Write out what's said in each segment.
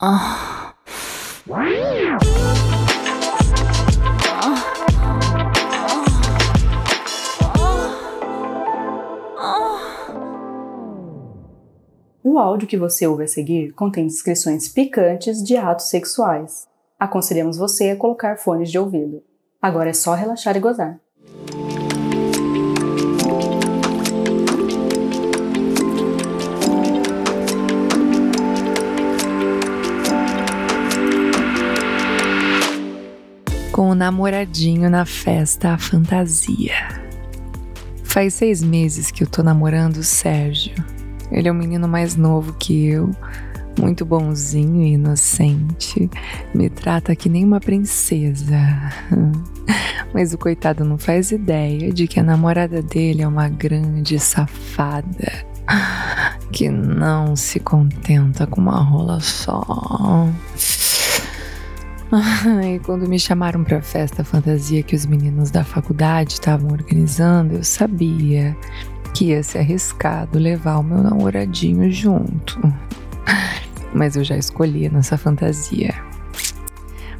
O áudio que você ouve a seguir contém descrições picantes de atos sexuais. Aconselhamos você a colocar fones de ouvido. Agora é só relaxar e gozar. Com o namoradinho na festa à fantasia. Faz seis meses que eu tô namorando o Sérgio. Ele é um menino mais novo que eu, muito bonzinho e inocente. Me trata que nem uma princesa. Mas o coitado não faz ideia de que a namorada dele é uma grande safada que não se contenta com uma rola só. E quando me chamaram para a festa fantasia que os meninos da faculdade estavam organizando, eu sabia que ia ser arriscado levar o meu namoradinho junto. Mas eu já escolhi nessa fantasia.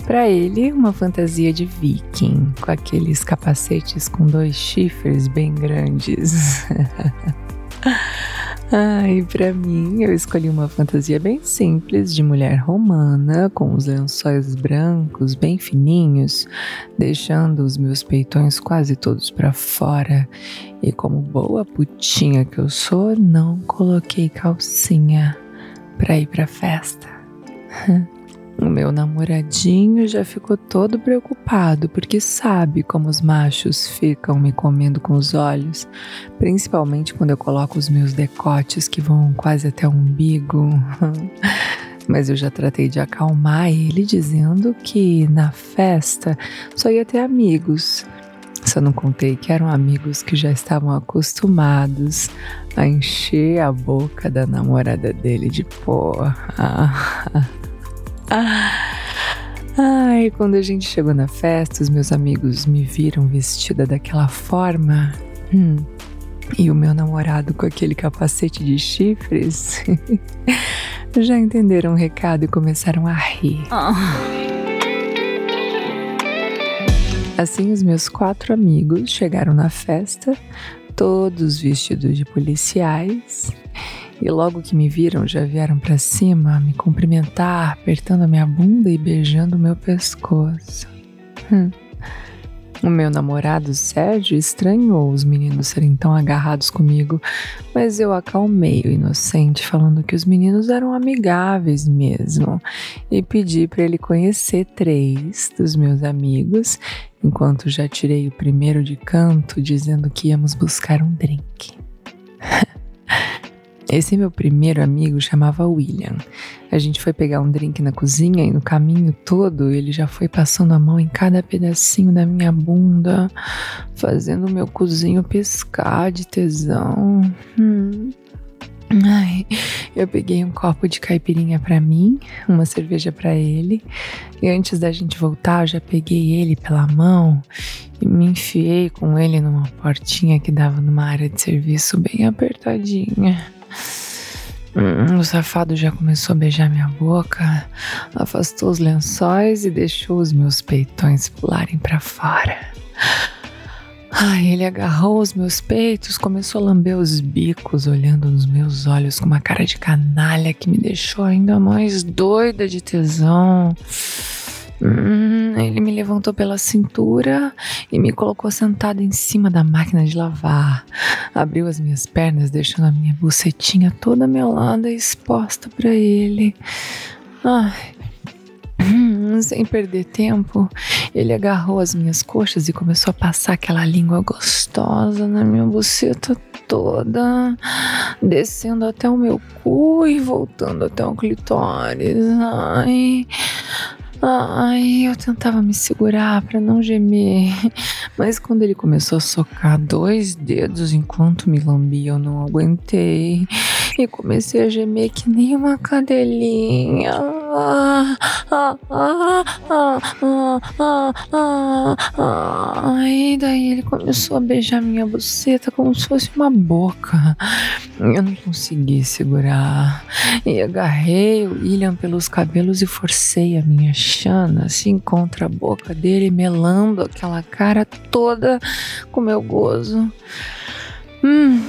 Para ele, uma fantasia de viking, com aqueles capacetes com dois chifres bem grandes. Ai, para mim, eu escolhi uma fantasia bem simples de mulher romana, com os lençóis brancos bem fininhos, deixando os meus peitões quase todos para fora. E como boa putinha que eu sou, não coloquei calcinha para ir pra festa. O meu namoradinho já ficou todo preocupado porque sabe como os machos ficam me comendo com os olhos, principalmente quando eu coloco os meus decotes que vão quase até o umbigo. Mas eu já tratei de acalmar ele dizendo que na festa só ia ter amigos. Só não contei que eram amigos que já estavam acostumados a encher a boca da namorada dele de porra. Ai, quando a gente chegou na festa, os meus amigos me viram vestida daquela forma. Hum, e o meu namorado com aquele capacete de chifres. Já entenderam o recado e começaram a rir. Assim, os meus quatro amigos chegaram na festa, todos vestidos de policiais, e logo que me viram, já vieram para cima me cumprimentar, apertando a minha bunda e beijando o meu pescoço. Hum. O meu namorado Sérgio estranhou os meninos serem tão agarrados comigo, mas eu acalmei o inocente, falando que os meninos eram amigáveis mesmo, e pedi para ele conhecer três dos meus amigos, enquanto já tirei o primeiro de canto, dizendo que íamos buscar um drink. Esse meu primeiro amigo chamava William. A gente foi pegar um drink na cozinha e no caminho todo ele já foi passando a mão em cada pedacinho da minha bunda, fazendo o meu cozinho piscar de tesão. Hum. Ai, eu peguei um copo de caipirinha para mim, uma cerveja para ele, e antes da gente voltar, eu já peguei ele pela mão e me enfiei com ele numa portinha que dava numa área de serviço bem apertadinha. Hum, o safado já começou a beijar minha boca, afastou os lençóis e deixou os meus peitões pularem para fora. Ai, ele agarrou os meus peitos, começou a lamber os bicos, olhando nos meus olhos com uma cara de canalha que me deixou ainda mais doida de tesão. Hum, ele me levantou pela cintura e me colocou sentada em cima da máquina de lavar. Abriu as minhas pernas, deixando a minha bucetinha toda melada e exposta para ele. Ai. Hum, sem perder tempo, ele agarrou as minhas coxas e começou a passar aquela língua gostosa na minha buceta toda, descendo até o meu cu e voltando até o clitóris. Ai, Ai, eu tentava me segurar para não gemer, mas quando ele começou a socar dois dedos enquanto me lambia, eu não aguentei e comecei a gemer que nem uma cadelinha. E daí ele começou a beijar minha buceta como se fosse uma boca. Eu não consegui segurar. E agarrei o William pelos cabelos e forcei a minha chana assim contra a boca dele, melando aquela cara toda com meu gozo. Hum.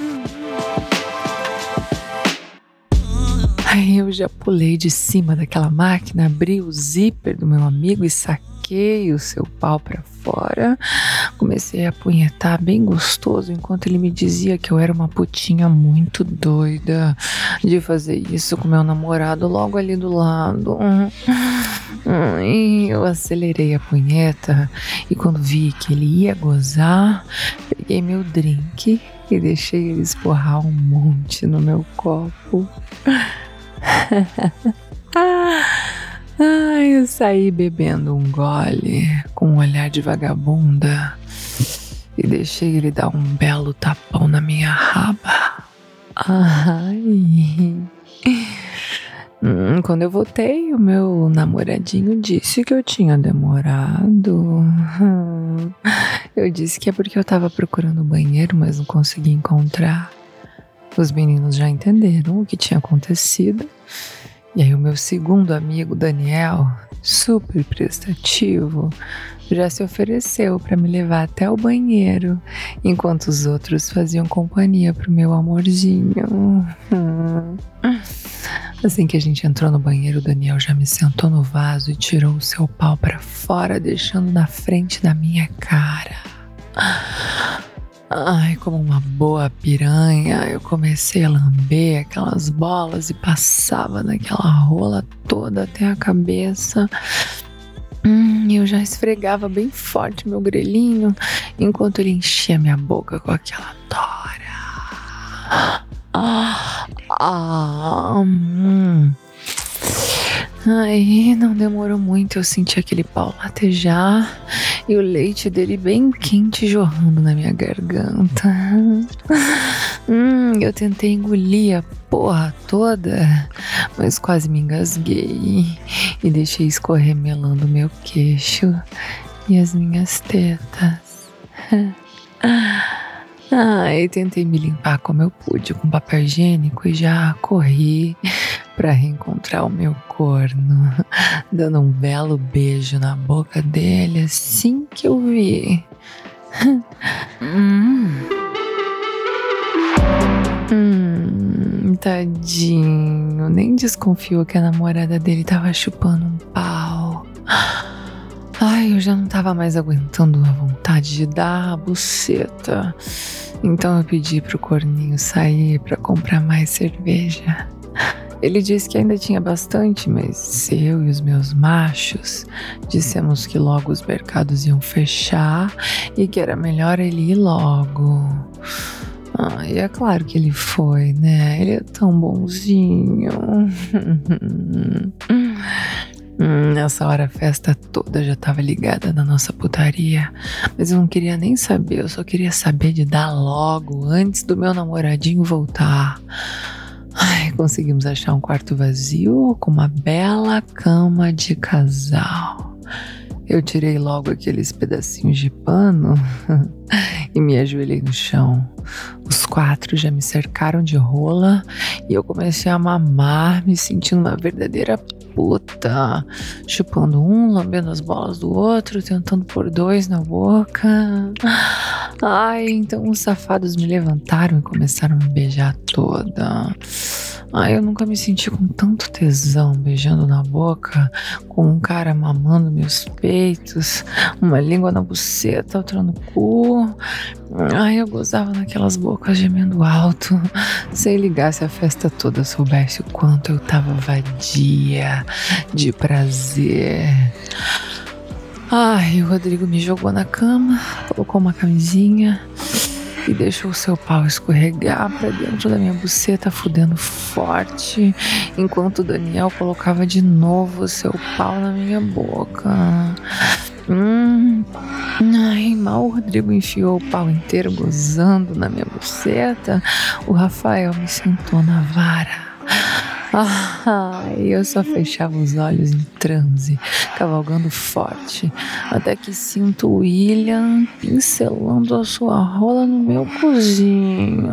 Aí eu já pulei de cima daquela máquina, abri o zíper do meu amigo e saquei o seu pau para fora. Comecei a punhetar bem gostoso enquanto ele me dizia que eu era uma putinha muito doida de fazer isso com meu namorado logo ali do lado. E eu acelerei a punheta e quando vi que ele ia gozar, peguei meu drink e deixei ele esporrar um monte no meu copo. ah, eu saí bebendo um gole com um olhar de vagabunda e deixei ele dar um belo tapão na minha raba. Ai. Hum, quando eu voltei, o meu namoradinho disse que eu tinha demorado. Hum, eu disse que é porque eu tava procurando o banheiro, mas não consegui encontrar. Os meninos já entenderam o que tinha acontecido. E aí, o meu segundo amigo, Daniel, super prestativo, já se ofereceu para me levar até o banheiro, enquanto os outros faziam companhia pro meu amorzinho. Assim que a gente entrou no banheiro, o Daniel já me sentou no vaso e tirou o seu pau para fora, deixando na frente da minha cara. Ai, como uma boa piranha, eu comecei a lamber aquelas bolas e passava naquela rola toda até a cabeça. Hum, eu já esfregava bem forte meu grelhinho enquanto ele enchia minha boca com aquela tora. Ah, ah, hum. Aí não demorou muito, eu senti aquele pau latejar e o leite dele bem quente jorrando na minha garganta. Hum, eu tentei engolir a porra toda, mas quase me engasguei e deixei escorrer melando meu queixo e as minhas tetas. Ai, tentei me limpar como eu pude com papel higiênico e já corri para reencontrar o meu corno, dando um belo beijo na boca dele assim que eu vi. hum. Hum, tadinho, nem desconfiou que a namorada dele tava chupando um pau. Ai, eu já não tava mais aguentando a vontade de dar a buceta. Então eu pedi pro corninho sair para comprar mais cerveja. Ele disse que ainda tinha bastante, mas eu e os meus machos dissemos que logo os mercados iam fechar e que era melhor ele ir logo. Ah, e é claro que ele foi, né? Ele é tão bonzinho. Nessa hora a festa toda já tava ligada na nossa putaria. Mas eu não queria nem saber, eu só queria saber de dar logo, antes do meu namoradinho voltar. Conseguimos achar um quarto vazio com uma bela cama de casal. Eu tirei logo aqueles pedacinhos de pano e me ajoelhei no chão. Os quatro já me cercaram de rola e eu comecei a mamar, me sentindo uma verdadeira puta, chupando um, lambendo as bolas do outro, tentando pôr dois na boca. Ai, então os safados me levantaram e começaram a me beijar toda. Ai, eu nunca me senti com tanto tesão beijando na boca, com um cara mamando meus peitos, uma língua na buceta, outra no cu. Ai, eu gozava naquelas bocas gemendo alto, sem ligar se a festa toda soubesse o quanto eu tava vadia de prazer. Ai, o Rodrigo me jogou na cama, colocou uma camisinha e deixou seu pau escorregar para dentro da minha buceta, fudendo forte, enquanto Daniel colocava de novo seu pau na minha boca. Hum. Ai, mal o Rodrigo enfiou o pau inteiro gozando na minha buceta, o Rafael me sentou na vara. Ah, eu só fechava os olhos em transe, cavalgando forte, até que sinto William pincelando a sua rola no meu cozinho.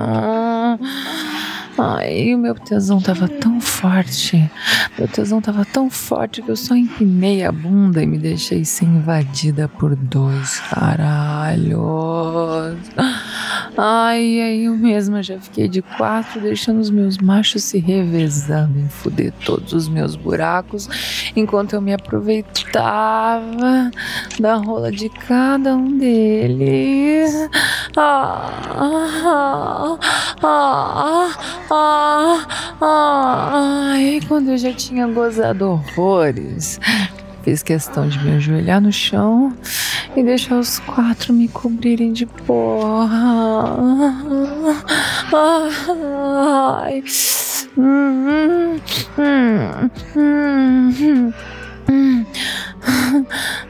Ai, o meu tesão tava tão forte. Meu tesão tava tão forte que eu só empinei a bunda e me deixei ser invadida por dois caralhos. Ai, aí eu mesma já fiquei de quatro, deixando os meus machos se revezando em fuder todos os meus buracos, enquanto eu me aproveitava da rola de cada um deles. Ah, ah, ah, ah, Aí quando eu já tinha gozado horrores, fiz questão de me ajoelhar no chão e deixar os quatro me cobrirem de porra. Ai.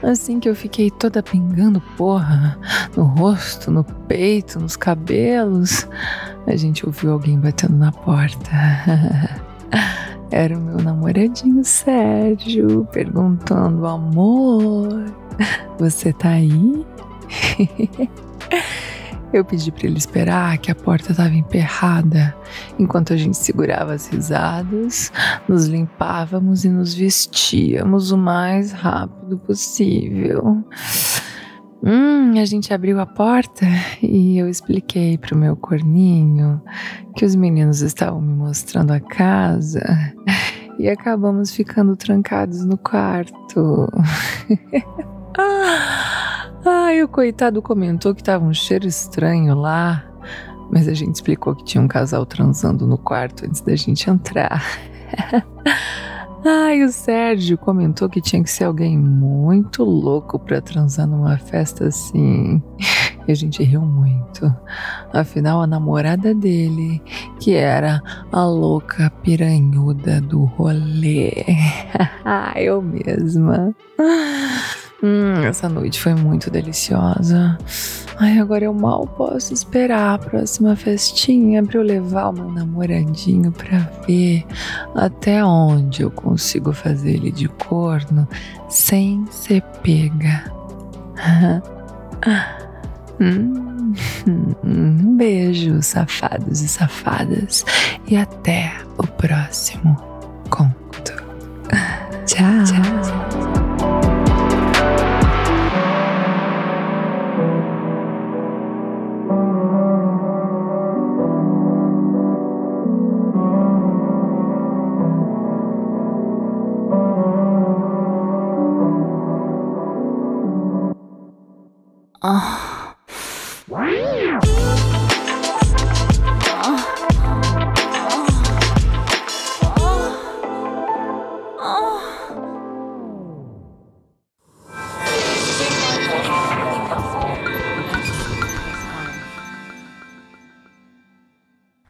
Assim que eu fiquei toda pingando porra no rosto, no peito, nos cabelos, a gente ouviu alguém batendo na porta. Era o meu namoradinho Sérgio perguntando: amor, você tá aí? Eu pedi para ele esperar que a porta estava emperrada, enquanto a gente segurava as risadas, nos limpávamos e nos vestíamos o mais rápido possível. Hum, a gente abriu a porta e eu expliquei pro meu corninho que os meninos estavam me mostrando a casa e acabamos ficando trancados no quarto. ah, e o coitado comentou que tava um cheiro estranho lá, mas a gente explicou que tinha um casal transando no quarto antes da gente entrar. Ai, o Sérgio comentou que tinha que ser alguém muito louco para transar numa festa assim. E a gente riu muito. Afinal, a namorada dele, que era a louca piranhuda do rolê. Eu mesma. Hum, essa noite foi muito deliciosa. Ai, agora eu mal posso esperar a próxima festinha para eu levar o meu namoradinho para ver até onde eu consigo fazer ele de corno sem ser pega. hum, um beijo, safados e safadas, e até o próximo conto. Tchau. Tchau. Oh.